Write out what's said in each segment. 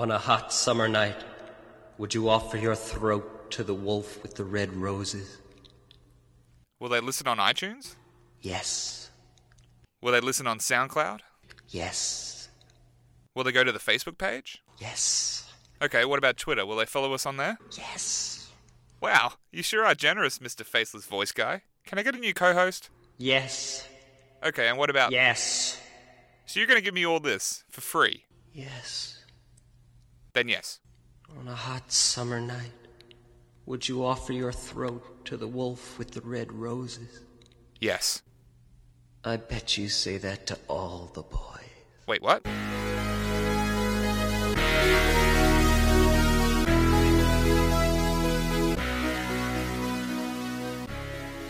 On a hot summer night, would you offer your throat to the wolf with the red roses? Will they listen on iTunes? Yes. Will they listen on SoundCloud? Yes. Will they go to the Facebook page? Yes. Okay, what about Twitter? Will they follow us on there? Yes. Wow, you sure are generous, Mr. Faceless Voice Guy. Can I get a new co host? Yes. Okay, and what about. Yes. So you're going to give me all this for free? Yes. Then yes. On a hot summer night, would you offer your throat to the wolf with the red roses? Yes. I bet you say that to all the boys. Wait, what?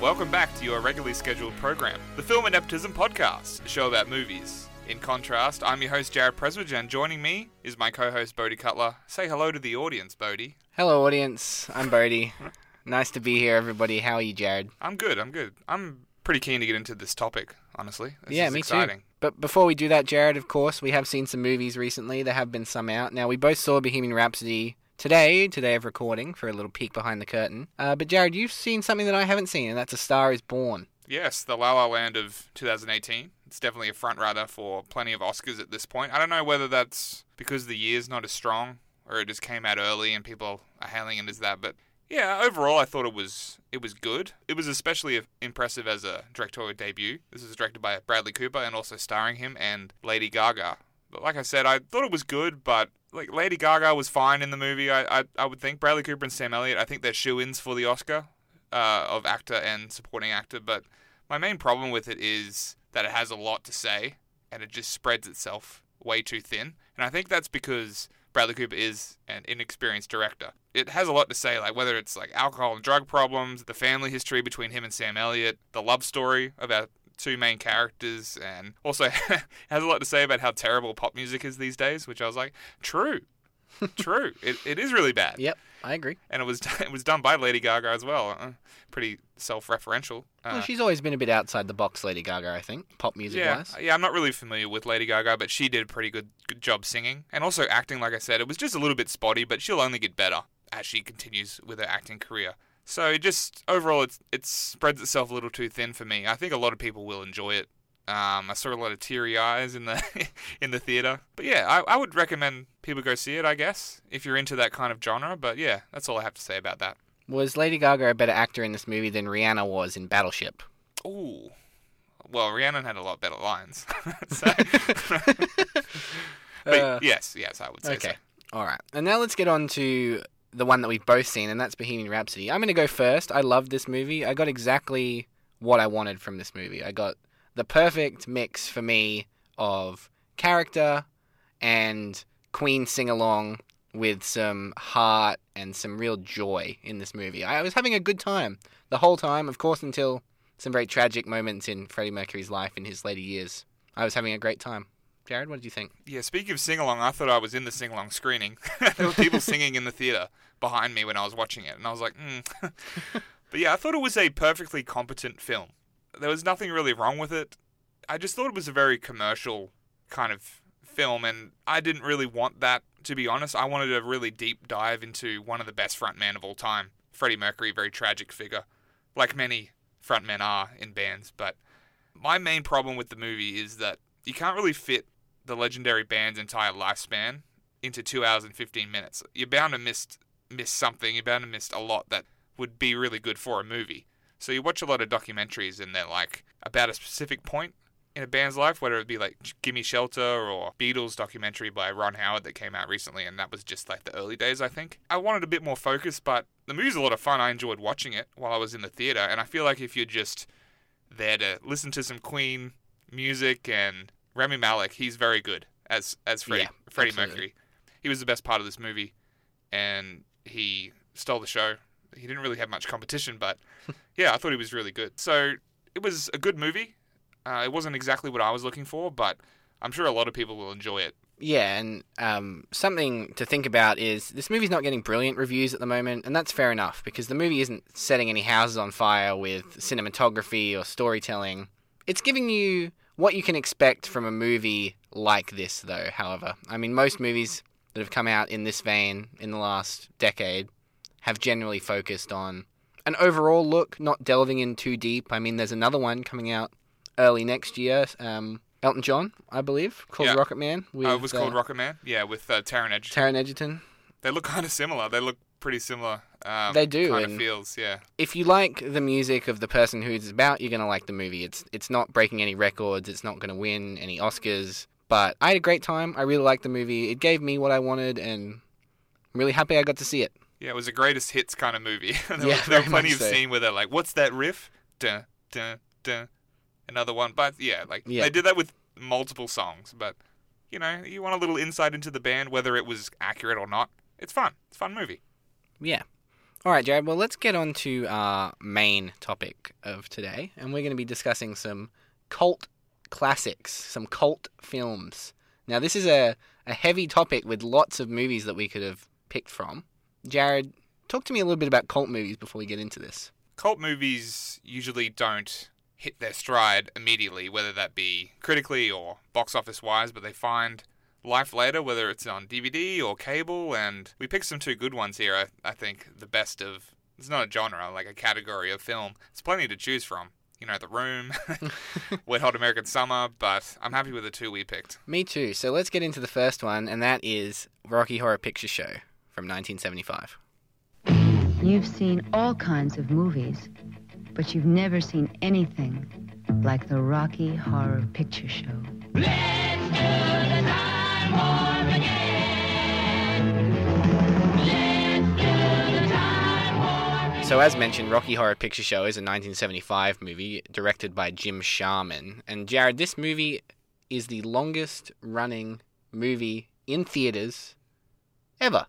Welcome back to your regularly scheduled program, the Film and Nepotism Podcast, a show about movies. In contrast, I'm your host Jared Prestwidge, and joining me is my co-host Bodhi Cutler. Say hello to the audience, Bodhi. Hello, audience. I'm Bodhi. nice to be here, everybody. How are you, Jared? I'm good. I'm good. I'm pretty keen to get into this topic. Honestly, this yeah, me exciting. too. But before we do that, Jared, of course, we have seen some movies recently. There have been some out. Now, we both saw Bohemian Rhapsody today, today of recording, for a little peek behind the curtain. Uh, but, Jared, you've seen something that I haven't seen, and that's A Star is Born. Yes, the La La Land of 2018. It's definitely a front runner for plenty of Oscars at this point. I don't know whether that's because the year's not as strong or it just came out early and people are hailing it as that, but yeah, overall I thought it was it was good. It was especially impressive as a directorial debut. This is directed by Bradley Cooper and also starring him and Lady Gaga. But like I said, I thought it was good, but like Lady Gaga was fine in the movie. I I, I would think Bradley Cooper and Sam Elliott. I think they're shoe-ins for the Oscar uh, of actor and supporting actor. But my main problem with it is that it has a lot to say and it just spreads itself way too thin. And I think that's because Bradley Cooper is an inexperienced director. It has a lot to say, like whether it's like alcohol and drug problems, the family history between him and Sam Elliott, the love story our two main characters, and also has a lot to say about how terrible pop music is these days. Which I was like, true, true. It, it is really bad. Yep, I agree. And it was it was done by Lady Gaga as well. Uh, pretty self-referential. Uh, well, she's always been a bit outside the box, Lady Gaga, I think, pop music yeah, wise. yeah. I'm not really familiar with Lady Gaga, but she did a pretty good good job singing and also acting. Like I said, it was just a little bit spotty, but she'll only get better as she continues with her acting career. So just overall, it's it spreads itself a little too thin for me. I think a lot of people will enjoy it. Um, I saw a lot of teary eyes in the in the theater, but yeah, I, I would recommend people go see it. I guess if you're into that kind of genre. But yeah, that's all I have to say about that. Was Lady Gaga a better actor in this movie than Rihanna was in Battleship? Ooh, well, Rihanna had a lot better lines. but Uh, yes, yes, I would say Okay. so. All right. And now let's get on to the one that we've both seen, and that's Bohemian Rhapsody. I'm going to go first. I love this movie. I got exactly what I wanted from this movie. I got the perfect mix for me of character and Queen sing along with some heart and some real joy in this movie. I was having a good time the whole time, of course, until some very tragic moments in Freddie Mercury's life in his later years. I was having a great time. Jared, what did you think? Yeah, speaking of sing along, I thought I was in the sing along screening. there were people singing in the theater behind me when I was watching it, and I was like, mm. but yeah, I thought it was a perfectly competent film. There was nothing really wrong with it. I just thought it was a very commercial kind of film, and I didn't really want that, to be honest. I wanted a really deep dive into one of the best frontmen of all time, Freddie Mercury, very tragic figure, like many frontmen are in bands. But my main problem with the movie is that you can't really fit the legendary band's entire lifespan into two hours and 15 minutes. You're bound to miss miss something. You're bound to miss a lot that would be really good for a movie. So you watch a lot of documentaries and they're like about a specific point in a band's life, whether it be like Gimme Shelter or Beatles documentary by Ron Howard that came out recently, and that was just like the early days, I think. I wanted a bit more focus, but the movie's a lot of fun. I enjoyed watching it while I was in the theater, and I feel like if you're just there to listen to some Queen music and Rami Malek, he's very good as as Freddie, Yeah, Freddie. Mercury. He was the best part of this movie, and he stole the show. He didn't really have much competition, but yeah, I thought he was really good. So it was a good movie. Uh, it wasn't exactly what I was looking for, but I'm sure a lot of people will enjoy it. Yeah, and um, something to think about is this movie's not getting brilliant reviews at the moment, and that's fair enough because the movie isn't setting any houses on fire with cinematography or storytelling. It's giving you what you can expect from a movie like this, though, however. I mean, most movies that have come out in this vein in the last decade have generally focused on an overall look, not delving in too deep. I mean, there's another one coming out early next year. Um, Elton John, I believe, called Yeah. Rocket Man. With, Oh, it was called uh, Rocket Man. Yeah, with uh, Taron Egerton. Taron Egerton. they look kind of similar. They look pretty similar. Um, They do, Kind of feels, yeah. if you like the music of the person who it's about, you're gonna like the movie. It's it's not breaking any records. It's not gonna win any Oscars. But I had a great time. I really liked the movie. It gave me what I wanted, and I'm really happy I got to see it. Yeah, it was a greatest hits kind of movie. there, Yeah, were, there were plenty of so. scene where they're like, "What's that riff?" Dun dun dun. Another one, but yeah, like Yeah. they did that with multiple songs. But you know, you want a little insight into the band, whether it was accurate or not. It's fun. It's a fun movie. Yeah. All right, Jared. Well, let's get on to our main topic of today, and we're going to be discussing some cult classics, some cult films. Now, this is a, a heavy topic with lots of movies that we could have picked from. Jared, talk to me a little bit about cult movies before we get into this. Cult movies usually don't hit their stride immediately, whether that be critically or box office wise, but they find life later, whether it's on DVD or cable. And we picked some two good ones here. I, I think the best of it's not a genre, like a category of film. There's plenty to choose from. You know, The Room, Wet Hot American Summer, but I'm happy with the two we picked. Me too. So let's get into the first one, and that is Rocky Horror Picture Show from 1975. You've seen all kinds of movies, but you've never seen anything like the Rocky Horror Picture Show. So, as mentioned, Rocky Horror Picture Show is a 1975 movie directed by Jim Sharman. And Jared, this movie is the longest running movie in theaters ever.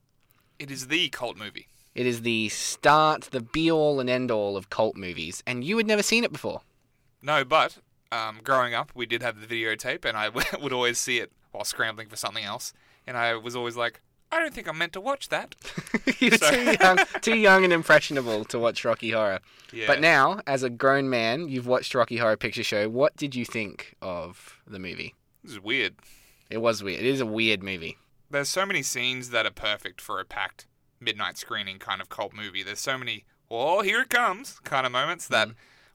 It is the cult movie. It is the start, the be all and end all of cult movies, and you had never seen it before. No, but um, growing up, we did have the videotape, and I would always see it while scrambling for something else. And I was always like, I don't think I'm meant to watch that. You're So- too young, too young and impressionable to watch Rocky Horror. Yeah. But now, as a grown man, you've watched Rocky Horror Picture Show. What did you think of the movie? this is weird. It was weird. It is a weird movie. There's so many scenes that are perfect for a packed midnight screening kind of cult movie. There's so many, oh, here it comes kind of moments that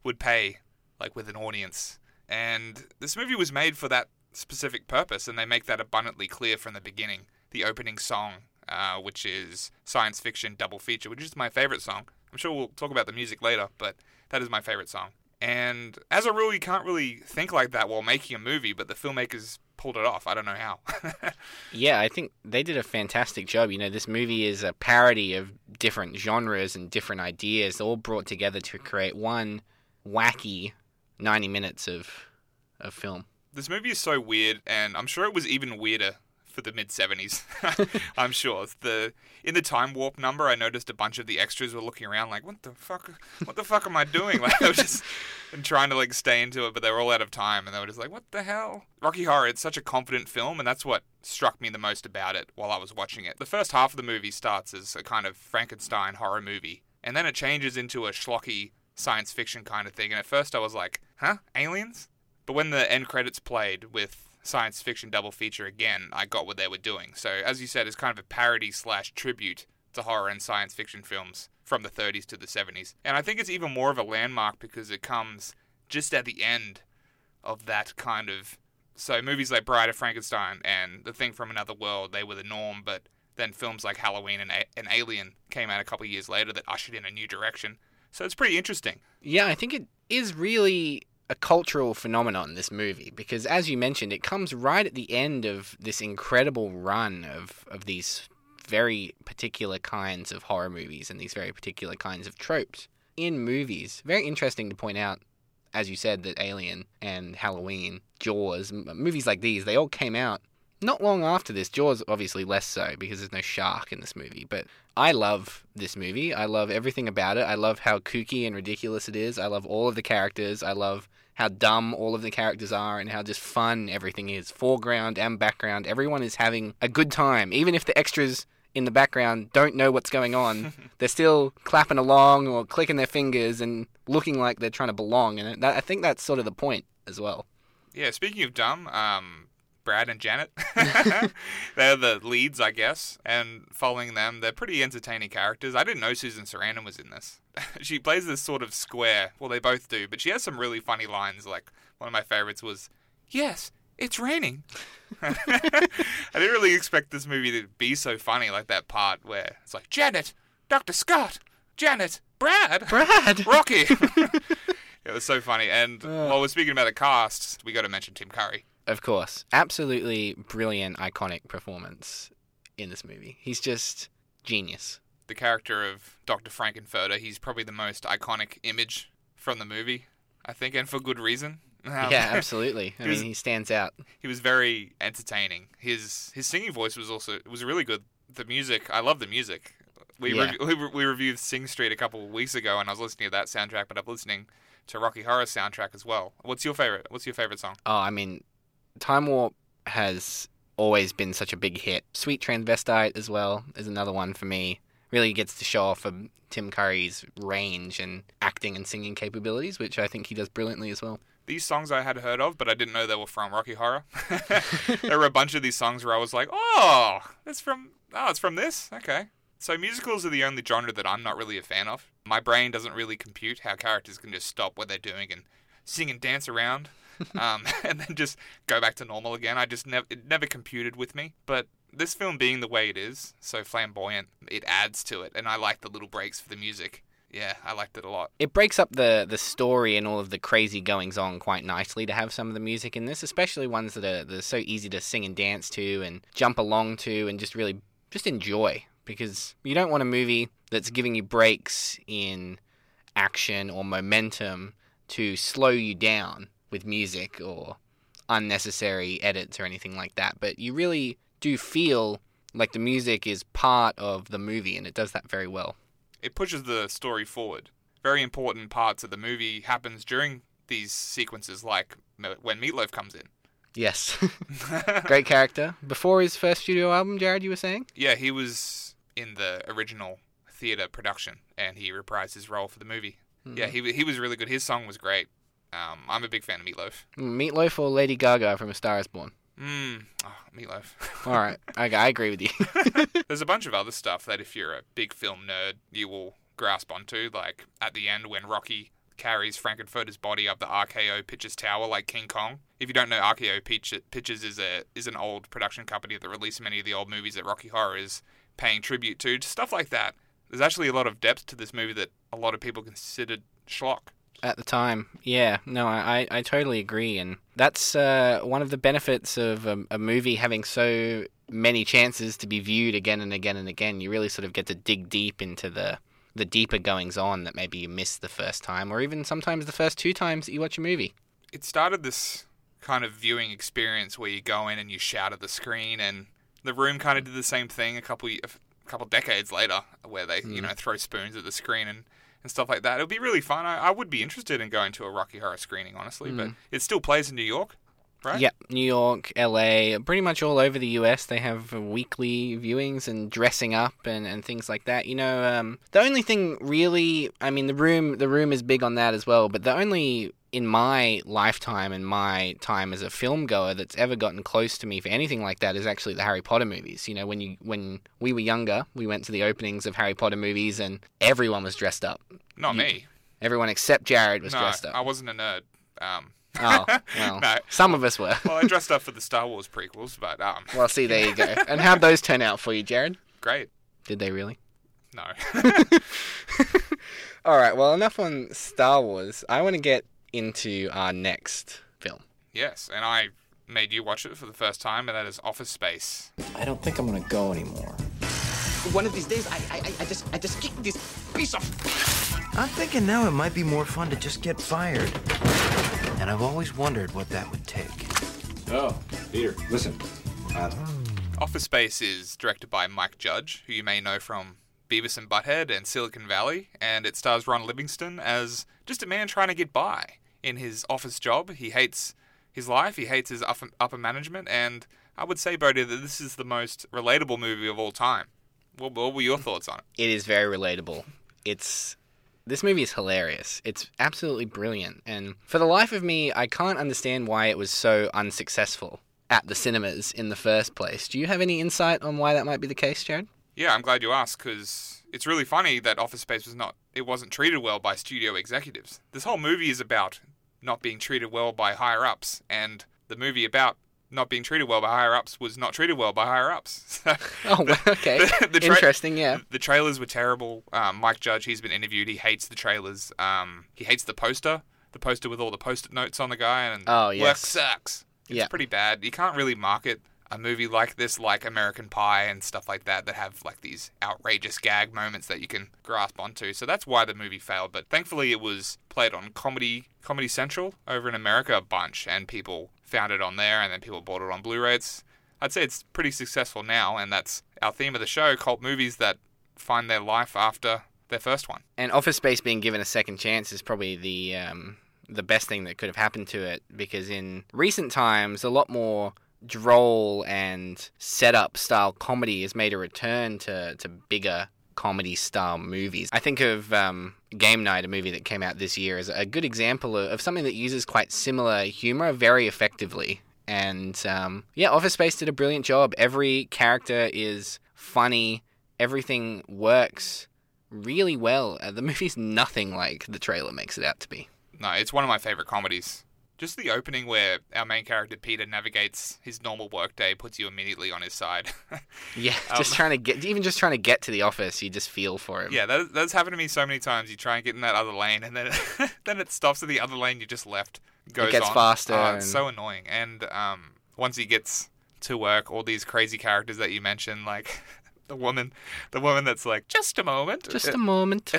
would pay like with an audience. And this movie was made for that specific purpose, and they make that abundantly clear from the beginning. The opening song, uh, which is science fiction double feature, which is my favorite song. I'm sure we'll talk about the music later, but that is my favorite song. And as a rule, you can't really think like that while making a movie, but the filmmakers pulled it off. I don't know how. Yeah, I think they did a fantastic job. You know, this movie is a parody of different genres and different ideas, all brought together to create one wacky 90 minutes of of film. this movie is so weird, and I'm sure it was even weirder for the mid '70s. I'm sure the in the time warp number, I noticed a bunch of the extras were looking around like, "What the fuck? What the fuck am I doing?" Like they were just and trying to like stay into it, but they were all out of time, and they were just like, "What the hell?" Rocky Horror. It's such a confident film, and that's what struck me the most about it while I was watching it. The first half of the movie starts as a kind of Frankenstein horror movie, and then it changes into a schlocky science fiction kind of thing. And at first, I was like, "Huh? Aliens?" But when the end credits played with science fiction double feature again, I got what they were doing. So, as you said, it's kind of a parody slash tribute to horror and science fiction films from the 30s to the 70s. And I think it's even more of a landmark because it comes just at the end of that kind of. So, movies like Bride of Frankenstein and The Thing from Another World, they were the norm, but then films like Halloween and, A- and Alien came out a couple years later that ushered in a new direction. So, it's pretty interesting. Yeah, I think it is really a cultural phenomenon, this movie, because as you mentioned, it comes right at the end of this incredible run of, of these very particular kinds of horror movies and these very particular kinds of tropes in movies. Very interesting to point out, as you said, that Alien and Halloween, Jaws, movies like these, they all came out not long after this. Jaws, obviously, less so because there's no shark in this movie. But I love this movie. I love everything about it. I love how kooky and ridiculous it is. I love all of the characters. I love how dumb all of the characters are and how just fun everything is. Foreground and background. Everyone is having a good time. Even if the extras in the background don't know what's going on, they're still clapping along or clicking their fingers and looking like they're trying to belong. And that, I think that's sort of the point as well. Yeah, speaking of dumb, um, Brad and Janet. they're the leads, I guess, and following them, they're pretty entertaining characters. I didn't know Susan Sarandon was in this. she plays this sort of square. Well, they both do, but she has some really funny lines. Like one of my favorites was, "Yes, it's raining." I didn't really expect this movie to be so funny, like that part where it's like, "Janet, Doctor Scott, Janet, Brad, Brad. Rocky." it was so funny. And while we're speaking about the cast, we got to mention Tim Curry. Of course. Absolutely brilliant, iconic performance in this movie. He's just genius. the character of Dr. Frank-N-Furter. He's probably the most iconic image from the movie, I think, and for good reason. Um, yeah, absolutely. I he was- mean, he stands out. he was very entertaining. His his singing voice was also was really good. The music, I love the music. We Yeah. rev- we, re- we reviewed Sing Street a couple of weeks ago, and I was listening to that soundtrack, but I'm listening to Rocky Horror soundtrack as well. What's your favorite? What's your favorite song? Oh, I mean, Time Warp has always been such a big hit. Sweet Transvestite as well is another one for me. Really gets to show off um, Tim Curry's range and acting and singing capabilities, which I think he does brilliantly as well. These songs I had heard of, but I didn't know they were from Rocky Horror. there were a bunch of these songs where I was like, "Oh, it's from oh, it's from this." Okay. So musicals are the only genre that I'm not really a fan of. My brain doesn't really compute how characters can just stop what they're doing and sing and dance around, um, and then just go back to normal again. I just never it never computed with me. But this film being the way it is, so flamboyant, it adds to it, and I like the little breaks for the music. Yeah, I liked it a lot. It breaks up the, the story and all of the crazy goings on quite nicely to have some of the music in this, especially ones that are, that are so easy to sing and dance to and jump along to and just really just enjoy. Because you don't want a movie that's giving you breaks in action or momentum to slow you down with music or unnecessary edits or anything like that. But you really do feel like the music is part of the movie and it does that very well. it pushes the story forward. Very important parts of the movie happens during these sequences, like when Meatloaf comes in. Yes. Great character. Before his first studio album, Jared, you were saying? yeah, he was in the original theater production, and he reprised his role for the movie. Hmm. Yeah, he he was really good. His song was great. Um, I'm a big fan of Meatloaf. Meatloaf or Lady Gaga from A Star is Born? Mmm, oh, Meatloaf. All right. I, I agree with you. There's a bunch of other stuff that if you're a big film nerd, you will grasp onto. Like at the end when Rocky carries Frank-N-Furter's body up the RKO Pictures tower like King Kong. If you don't know, RKO Picture- Pictures is a is an old production company that released many of the old movies that Rocky Horror is paying tribute to. Just stuff like that. There's actually a lot of depth to this movie that a lot of people considered schlock. At the time. Yeah. No, I, I, totally agree. And that's uh, one of the benefits of a, a movie having so many chances to be viewed again and again and again. You really sort of get to dig deep into the, the deeper goings on that maybe you missed the first time or even sometimes the first two times that you watch a movie. it started this kind of viewing experience where you go in and you shout at the screen, and the room kind of did the same thing a couple a couple decades later, where they you know throw spoons at the screen and, and stuff like that. It would be really fun. I, I would be interested in going to a Rocky Horror screening, honestly, but it still plays in New York, right? Yep, New York, LA, pretty much all over the US. They have weekly viewings and dressing up and, and things like that. You know, um, the only thing really, I mean, the room, the room is big on that as well. But the only in my lifetime and my time as a film goer that's ever gotten close to me for anything like that is actually the Harry Potter movies. You know, when you when we were younger, we went to the openings of Harry Potter movies and everyone was dressed up. Not You- me. Everyone except Jared was No, dressed up. I wasn't a nerd. Um, Oh, well, No. some of us were. well, I dressed up for the Star Wars prequels, but um, Well, see, there you go. And how'd those turn out for you, Jared? great. Did they really? No. All right. Well, enough on Star Wars. I want to get into our next film. yes, and I made you watch it for the first time, and that is Office Space. I don't think I'm gonna go anymore. One of these days, I, I, I- I just, I just kick this piece of. I'm thinking now it might be more fun to just get fired. And I've always wondered what that would take. Oh, Peter, listen. Uh, Office Space is directed by Mike Judge, who you may know from Beavis and Butthead and Silicon Valley, and it stars Ron Livingston as just a man trying to get by in his office job. He hates his life, he hates his upper, upper management, and I would say, Bodhi, that this is the most relatable movie of all time. What, what were your thoughts on it? It is very relatable. It's this movie is hilarious. It's absolutely brilliant, and for the life of me, I can't understand why it was so unsuccessful. at the cinemas in the first place. Do you have any insight on why that might be the case, Jared? Yeah, I'm glad you asked because it's really funny that Office Space was not it wasn't treated well by studio executives. This whole movie is about not being treated well by higher ups, and the movie about not being treated well by higher ups was not treated well by higher ups. Oh, okay. the- the tra- Interesting, yeah. the trailers were terrible. Um, Mike Judge, he's been interviewed. He hates the trailers. Um, he hates the poster, the poster with all the post-it notes on the guy, and Oh, work yes. sucks. It's Yeah. pretty bad. You can't really market a movie like this, like American Pie and stuff like that, that have like these outrageous gag moments that you can grasp onto. So that's why the movie failed. But thankfully, it was played on Comedy Comedy Central over in America a bunch, and people found it on there, and then people bought it on Blu-ray. It's, I'd say it's pretty successful now, and that's our theme of the show: cult movies that find their life after their first one. And Office Space being given a second chance is probably the um, the best thing that could have happened to it because in recent times, a lot more droll and setup style comedy has made a return to, to bigger comedy style movies. I think of um, Game Night, a movie that came out this year, as a good example of, of something that uses quite similar humor very effectively. And um, yeah, Office Space did a brilliant job. Every character is funny, everything works really well. Uh, the movie's nothing like the trailer makes it out to be. No, it's one of my favorite comedies. Just the opening where our main character Peter navigates his normal workday puts you immediately on his side. Yeah, Um, just trying to get, even just trying to get to the office, you just feel for him. yeah, that, that's happened to me so many times. You try and get in that other lane, and then then it stops at the other lane you just left. Goes gets on. faster Oh, it's so annoying. And um, once he gets to work, all these crazy characters that you mentioned, like the woman, the woman that's like, just a moment, Just a moment.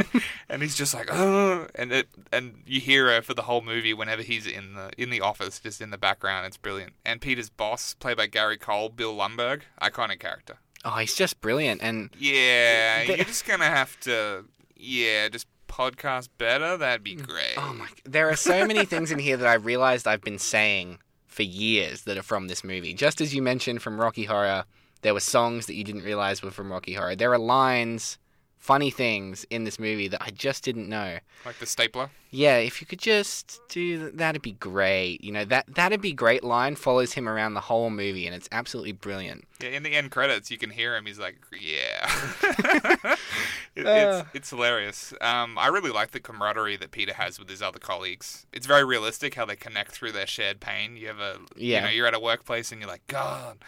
and he's just like, oh, and it, and you hear her for the whole movie whenever he's in the in the office, just in the background. It's brilliant. And Peter's boss, played by Gary Cole, Bill Lumbergh, iconic character. oh, he's just brilliant. And Yeah, The- you're just gonna have to, yeah, just podcast better. That'd be mm. great. oh my, there are so many things in here that I realized I've been saying for years that are from this movie. Just as you mentioned from Rocky Horror, there were songs that you didn't realize were from Rocky Horror. There are lines, funny things in this movie that I just didn't know. Like the stapler. Yeah, if you could just do th- that'd be great. You know that that'd be great. Line follows him around the whole movie, and it's absolutely brilliant. Yeah, in the end credits, you can hear him. He's like, "Yeah." It- it's it's hilarious. Um, I really like the camaraderie that Peter has with his other colleagues. It's very realistic how they connect through their shared pain. You have a, Yeah. you know, you're at a workplace and you're like, God,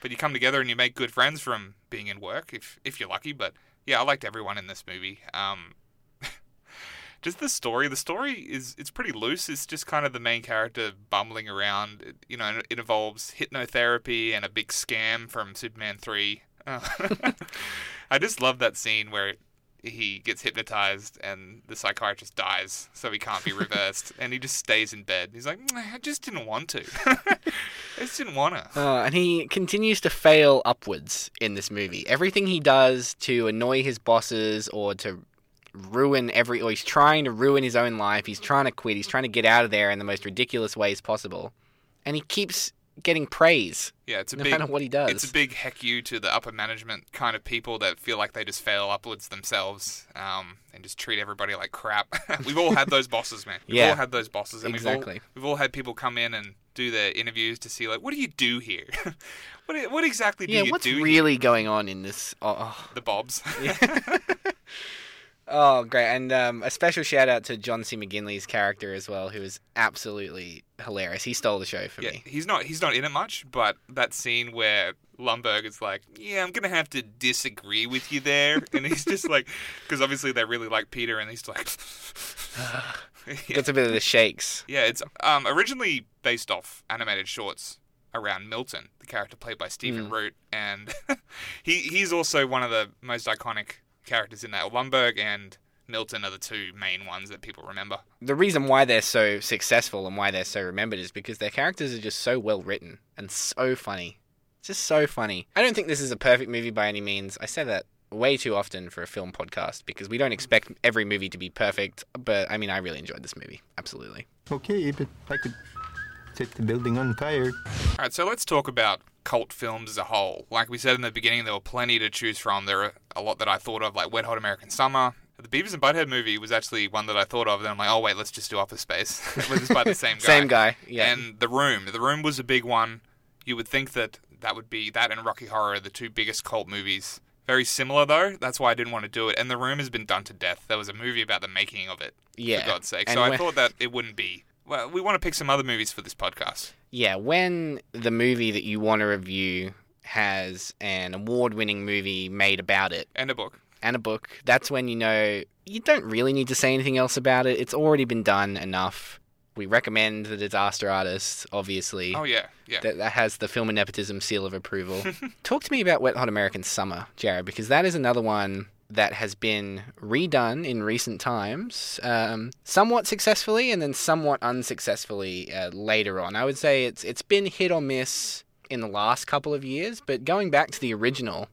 but you come together and you make good friends from being in work if if you're lucky. But yeah, I liked everyone in this movie. Um, just the story. The story is it's pretty loose. It's just kind of the main character bumbling around. It, you know, it involves hypnotherapy and a big scam from Superman three. Uh, I just love that scene where he gets hypnotized and the psychiatrist dies, so he can't be reversed, and he just stays in bed. He's like, "Mm, I just didn't want to. I just didn't want to. Uh, and he continues to fail upwards in this movie. Everything he does to annoy his bosses or to ruin every, or he's trying to ruin his own life. He's trying to quit. He's trying to get out of there in the most ridiculous ways possible, and he keeps getting praise Yeah, it's a no big. matter what he does. It's a big heck you to the upper management kind of people that feel like they just fail upwards themselves um, and just treat everybody like crap. we've all had those bosses, man. We've Yeah. all had those bosses. And Exactly. We've all, we've all had people come in and do their interviews to see, like, what do you do here? what, what exactly do yeah, you what's do here? What's really going on in this? Oh, oh. The Bobs. Oh, great. And um, a special shout out to John C. McGinley's character as well, who is absolutely hilarious. He stole the show for yeah, me. he's not he's not in it much, but that scene where Lumbergh is like, "Yeah, I'm gonna have to disagree with you there," and he's just like, because obviously they really like Peter, and he's like, yeah. A bit of the shakes. Yeah, it's um, originally based off animated shorts around Milton, the character played by Stephen Mm. Root, and he he's also one of the most iconic characters in that. Lumbergh and Milton are the two main ones that people remember. The reason why they're so successful and why they're so remembered is because their characters are just so well written and so funny. It's just so funny. I don't think this is a perfect movie by any means. I say that way too often for a film podcast because we don't expect every movie to be perfect, but I mean, I really enjoyed this movie. Absolutely. Okay, but I could set the building on fire. All right, so let's talk about cult films as a whole. Like we said in the beginning, there were plenty to choose from. There are a lot that I thought of, like Wet Hot American Summer. The Beavis and Butthead movie was actually one that I thought of. Then I'm like, oh wait, let's just do Office Space. it was by the same guy. Same guy. Yeah. And The Room. The Room was a big one. You would think that that would be that and Rocky Horror the two biggest cult movies. Very similar though. That's why I didn't want to do it. And The Room has been done to death. There was a movie about the making of it. Yeah, For God's sake. and So I when- thought that it wouldn't be. Well, we want to pick some other movies for this podcast. Yeah, when the movie that you want to review has an award winning movie made about it And a book. and a book, that's when you know you don't really need to say anything else about it. It's already been done enough. We recommend The Disaster Artist, obviously. Oh yeah, yeah. That, that has the film and nepotism seal of approval. Talk to me about Wet Hot American Summer, Jared, because that is another one that has been redone in recent times, um, somewhat successfully and then somewhat unsuccessfully uh, later on. I would say it's it's been hit or miss in the last couple of years, but going back to the original,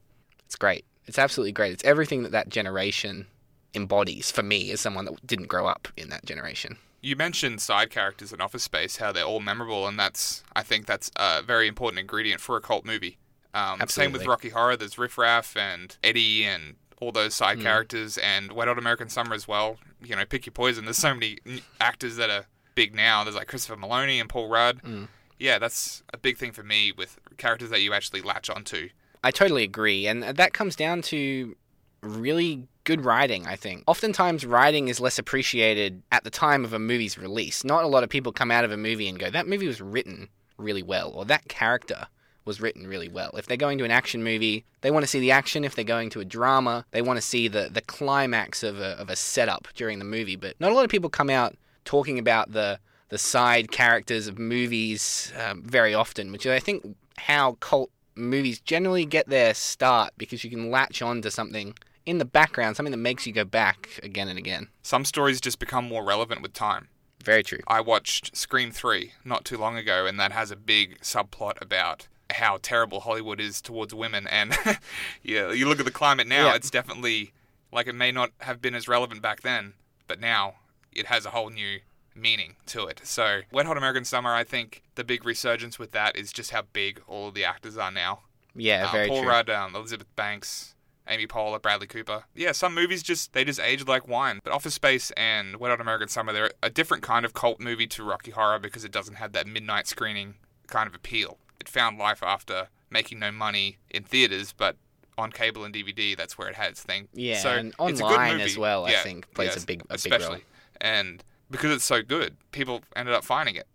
it's great. It's absolutely great. It's everything that that generation embodies for me as someone that didn't grow up in that generation. You mentioned side characters in Office Space, how they're all memorable, and that's I think that's a very important ingredient for a cult movie. Um, same with Rocky Horror. There's Riff Raff and Eddie and all those side characters, and Wet Hot American Summer as well. You know, pick your poison. There's so many actors that are big now. There's like Christopher Meloni and Paul Rudd. Hmm. Yeah, that's a big thing for me with characters that you actually latch onto. I totally agree, and that comes down to really good writing. I think oftentimes writing is less appreciated at the time of a movie's release. Not a lot of people come out of a movie and go, "That movie was written really well," or "That character was written really well." If they're going to an action movie, they want to see the action. If they're going to a drama, they want to see the the climax of a of a setup during the movie. But not a lot of people come out talking about the the side characters of movies um, very often, which is, I think, how cult movies generally get their start because you can latch on to something in the background, something that makes you go back again and again. Some stories just become more relevant with time. Very true. I watched Scream 3 not too long ago, and that has a big subplot about how terrible Hollywood is towards women. And yeah, you look at the climate now, Yeah. it's definitely like it may not have been as relevant back then, but now it has a whole new meaning to it. So, Wet Hot American Summer, I think the big resurgence with that is just how big all of the actors are now. Yeah, Uh, very Paul true. Rudd, um, Elizabeth Banks, Amy Poehler, Bradley Cooper. Yeah, some movies just they just age like wine. But Office Space and Wet Hot American Summer, they're a different kind of cult movie to Rocky Horror because it doesn't have that midnight screening kind of appeal. It found life after making no money in theaters, but on cable and DVD, that's where it had its thing. Yeah, so and it's a good online movie. as well, I think, plays a big- a big especially. role. And because it's so good, people ended up finding it.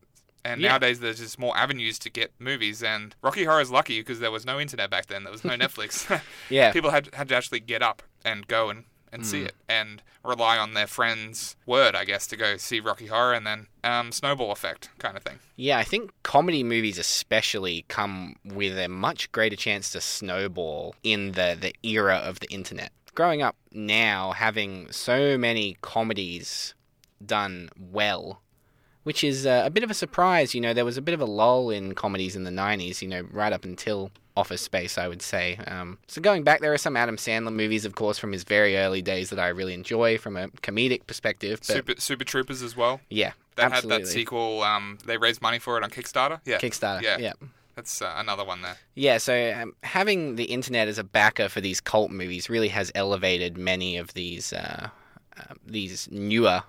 And Yeah. nowadays, there's just more avenues to get movies. And Rocky Horror is lucky because there was no internet back then. There was no Netflix. Yeah. people had had to actually get up and go and, and Hmm. see it and rely on their friends' word, I guess, to go see Rocky Horror and then um, snowball effect kind of thing. Yeah, I think comedy movies especially come with a much greater chance to snowball in the, the era of the internet. Growing up now, having so many comedies done well, which is uh, a bit of a surprise. You know, there was a bit of a lull in comedies in the 90s, you know, right up until Office Space, I would say. Um, so going back, there are some Adam Sandler movies, of course, from his very early days that I really enjoy from a comedic perspective. But Super Super Troopers as well. yeah, That absolutely. had that sequel. Um, they raised money for it on Kickstarter. Yeah, Kickstarter, Yeah, yeah. That's uh, another one there. Yeah, so um, having the internet as a backer for these cult movies really has elevated many of these uh, uh, these newer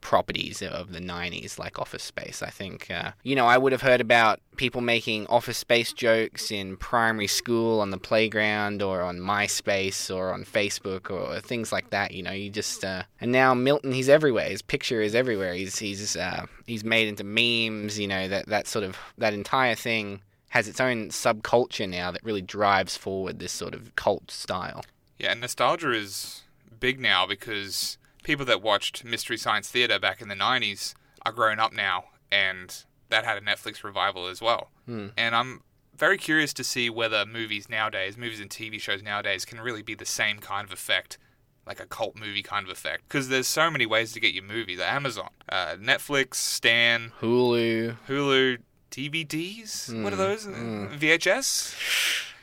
properties of the 90s like office space. I think uh, you know i would have heard about people making office space jokes in primary school on the playground or on myspace or on facebook or things like that you know you just uh, and now milton he's everywhere. His picture is everywhere. He's he's uh, he's made into memes you know that that sort of that entire thing has its own subculture now that really drives forward this sort of cult style. Yeah, and nostalgia is big now because people that watched Mystery Science Theater back in the 90s are grown up now, and that had a Netflix revival as well. Hmm. And I'm very curious to see whether movies nowadays, movies and TV shows nowadays, can really be the same kind of effect. Like a cult movie kind of effect, because there's so many ways to get your movie. The Amazon, uh, Netflix, Stan, Hulu. Hulu, DVDs. What are Hmm. those? VHS.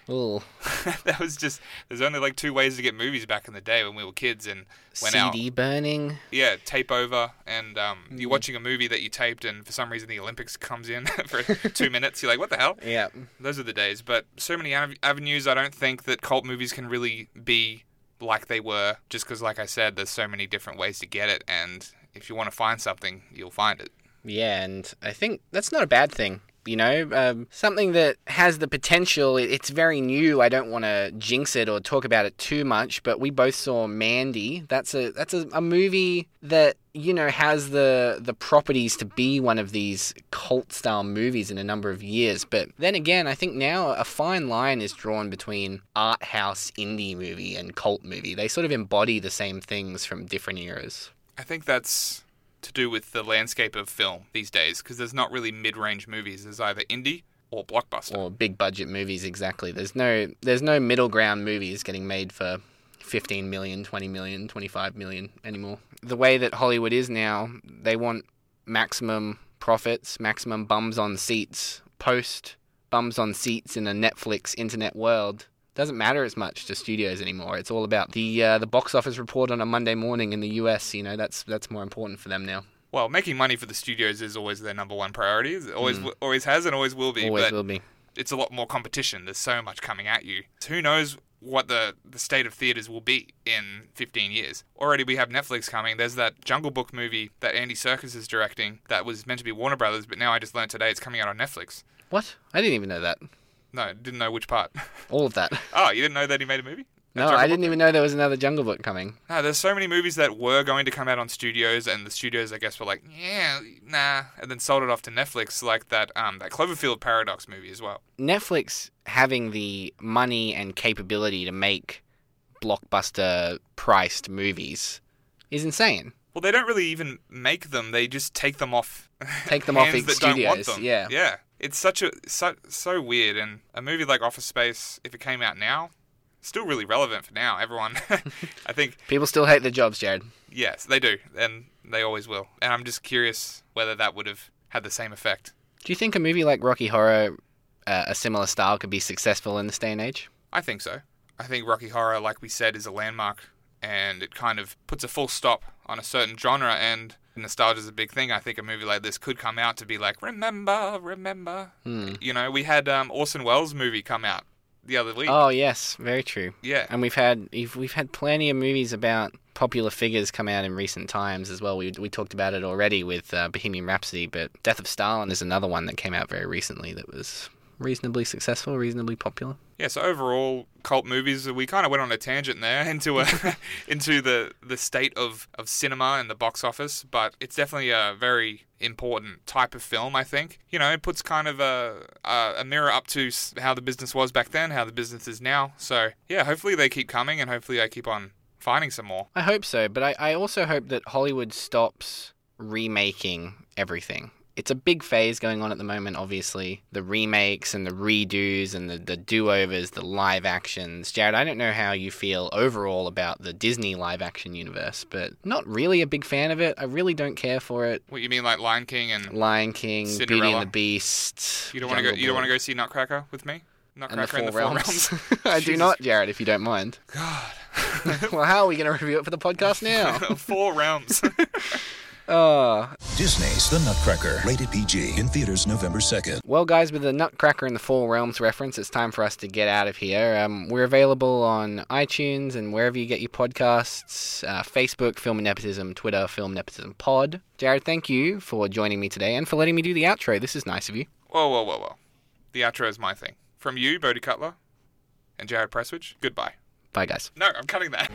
Ooh, that was just. There's only like two ways to get movies back in the day when we were kids and went out. CD burning. Yeah, tape over, and um, Hmm. you're watching a movie that you taped, and for some reason the Olympics comes in for two minutes. You're like, what the hell? Yeah. Those are the days. But so many av- avenues. I don't think that cult movies can really be like they were, just because, like I said, there's so many different ways to get it, and if you want to find something, you'll find it. Yeah, and I think that's not a bad thing You know, um, something that has the potential. It's very new. I don't want to jinx it or talk about it too much, but we both saw Mandy. That's a that's a, a movie that you know has the the properties to be one of these cult style movies in a number of years. But then again, I think now a fine line is drawn between art house indie movie and cult movie. They sort of embody the same things from different eras. I think that's to do with the landscape of film these days because there's not really mid-range movies. There's either indie or blockbuster. or big budget movies exactly there's no there's no middle ground movies getting made for 15 million 20 million 25 million anymore the way that hollywood is now they want maximum profits maximum bums on seats post bums on seats in a netflix internet world doesn't matter as much to studios anymore it's all about the uh, the box office report on a monday morning in the us you know that's that's more important for them now Well, making money for the studios is always their number one priority. It always always has and always will be. Mm. always but will be it's a lot more competition. There's so much coming at you. Who knows what the, the state of theaters will be in 15 years? Already we have Netflix coming. There's that Jungle Book movie that Andy Serkis is directing that was meant to be Warner Brothers, but now I just learned today it's coming out on Netflix. what i didn't even know that No, didn't know which part. all of that oh, you didn't know that he made a movie? No Jungle i didn't even know there was another jungle book coming No, there's so many movies that were going to come out on studios, and the studios, I guess, were like, yeah, nah, and then sold it off to Netflix, like that um, that Cloverfield Paradox movie as well. Netflix having the money and capability to make blockbuster priced movies is insane. Well, they don't really even make them; they just take them off. Take them off ex- that don't want studios, them. yeah. yeah. It's such a so, so weird, and a movie like Office Space, if it came out now, still really relevant for now. Everyone, I think, People still hate their jobs, Jared. yes, they do, and they always will. And I'm just curious whether that would have had the same effect. Do you think a movie like Rocky Horror, uh, a similar style, could be successful in this day and age? I think so. I think Rocky Horror, like we said, is a landmark and it kind of puts a full stop on a certain genre and nostalgia is a big thing. I think a movie like this could come out to be like, remember, remember. You know, we had um, Orson Welles' movie come out the other week. Oh yes, very true. Yeah. And we've had we've we've had plenty of movies about popular figures come out in recent times as well. We we talked about it already with uh, Bohemian Rhapsody, but Death of Stalin is another one that came out very recently that was reasonably successful, reasonably popular. Yeah, so overall, cult movies. We kind of went on a tangent there into a, into the the state of, of cinema and the box office, but it's definitely a very important type of film. I think you know it puts kind of a a, a mirror up to how the business was back then, how the business is now. So yeah, hopefully they keep coming, and hopefully I keep on finding some more. I hope so, but I, I also hope that Hollywood stops remaking everything. It's a big phase going on at the moment, obviously. The remakes and the redos and the, the do overs, the live actions. Jared, I don't know how you feel overall about the Disney live action universe, but not really a big fan of it. I really don't care for it. What you mean, like Lion King and Lion King, Beauty and the Beast. you don't want to go? You don't want to go see Nutcracker with me? and the Nutcracker Four and the Realms. Four Realms. I do not, Jared, if you don't mind. God. well, how are we going to review it for the podcast now? Four Realms. Oh, Disney's The Nutcracker, rated PG, in theaters November 2nd. Well, guys, with the Nutcracker and the Four Realms reference, it's time for us to get out of here. Um, we're available on iTunes and wherever you get your podcasts uh, Facebook, Film Nepotism, Twitter, Film Nepotism Pod. Jared, thank you for joining me today and for letting me do the outro. This is nice of you. Whoa, whoa, whoa, whoa. The outro is my thing. From you, Bodhi Cutler, and Jared Prestwidge, goodbye. Bye, guys. No, I'm cutting that.